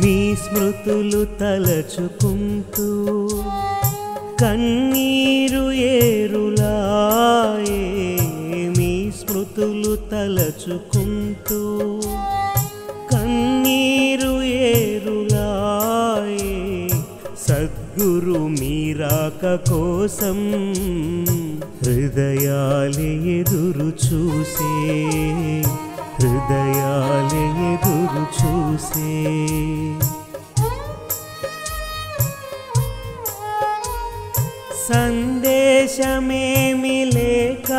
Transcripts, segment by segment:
మీ స్మృతులు తలచుకుంటూ కన్నీరు ఏరులాయే మీ స్మృతులు తలచుకుంటూ కన్నీరు ఏరులాయే సద్గురు మీరాక కోసం హృదయాలే ఎదురు చూసే చూసే. సందేశమేమి లేక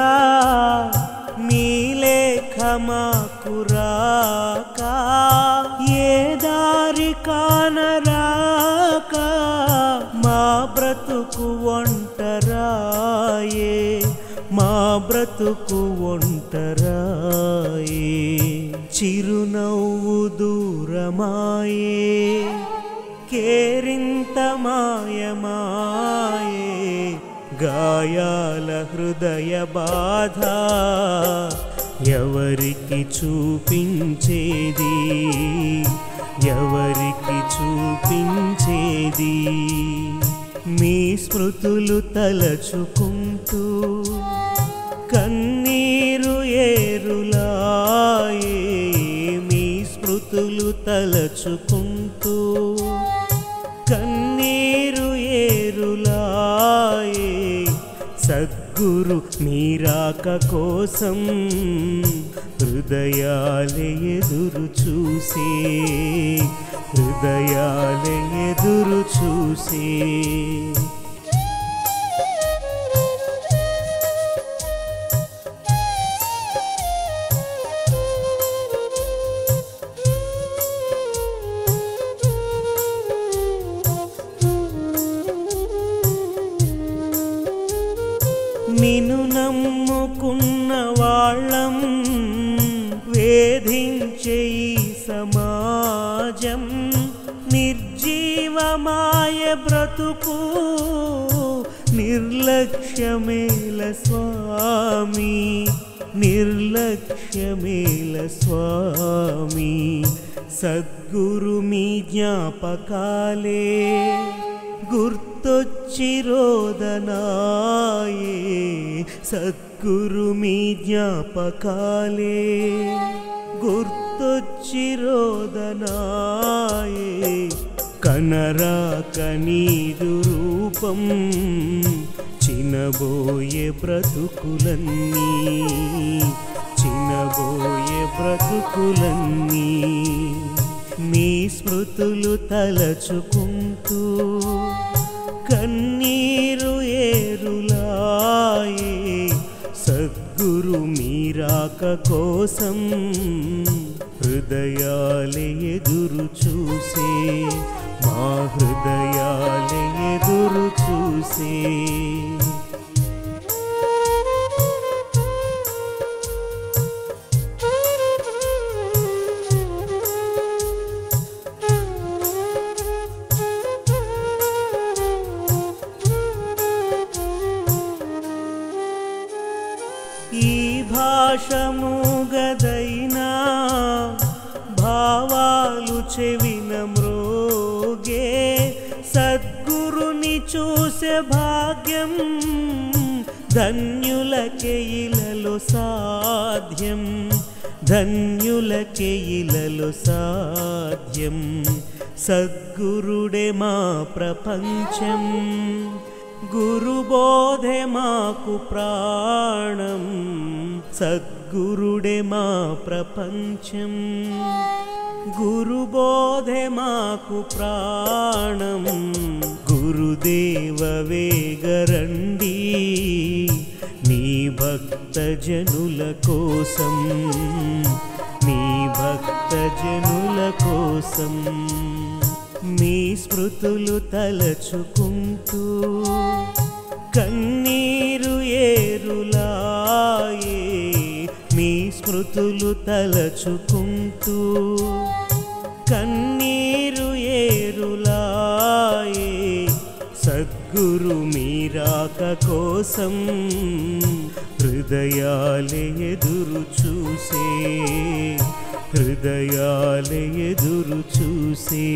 మీ లేఖ మాకు రాక ఏ దారి కానరాక మా బ్రతుకు ఒంటరాయే మా బ్రతుకు ఒంటరాయే చిరునవ్వు దూరమాయే కేరింత మాయమాయే గాయాల హృదయ బాధ ఎవరికి చూపించేది? ఎవరికి చూపించేది? మీ స్మృతులు తలచుకుంటూ స్మృతులు తలచుకుంటూ కన్నీరు ఏరులాయే సద్గురు మీరాక కోసం హృదయాలే ఎదురు చూసే హృదయాలే ఎదురు చూసే. जयी समाजं निर्जीवमाय ब्रतुको निर्लक्ष्यमेल स्वामी निर्लक्ष्यमेल स्वामी सद्गुरुमि ज्ञापकाले गुर्ति रोदनाय सद्गुरुमि ज्ञापकाले రోదనాయే గుర్తొచ్చి రోదనాయే కనరాక నీదు రూపం చినబోయే బ్రతుకులన్నీ చినబోయే బ్రతుకులన్నీ మీ స్మృతులు తలచుకుంటూ కన్నీరు మీరాక కోసం హృదయాలే ఎదురు చూసే మా హృదయాలే ఎదురు చూసే ఈ భాషము గదైనా భావాలు చెవిన మృగే సద్గురుని చూసే భాగ్యం ధన్యులకే ఇలలో సాధ్యం ధన్యులకే ఇలలో సాధ్యం. సద్గురుడే మా ప్రపంచం. గురుబోధే మాకు ప్రాణం సద్గురుడే మా ప్రపంచం గురుబోధే మాకు ప్రాణం గురుదేవ వేగరండి నీ భక్తజనుల కోసం నీ భక్తజనుల కోసం మీ స్మృతులు తలచుకుంటూ కన్నీరు ఏరులాయే మీ స్మృతులు తలచుకుంటూ. కన్నీరు ఏరులాయే సద్గురు మీరాక కోసం హృదయాలే ఎదురు చూసే హృదయాలే ఎదురు చూసే.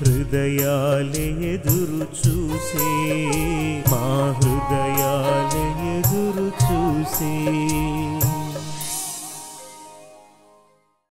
హృదయాలే ఎదురు చూసే మా హృదయాలే ఎదురు చూసే.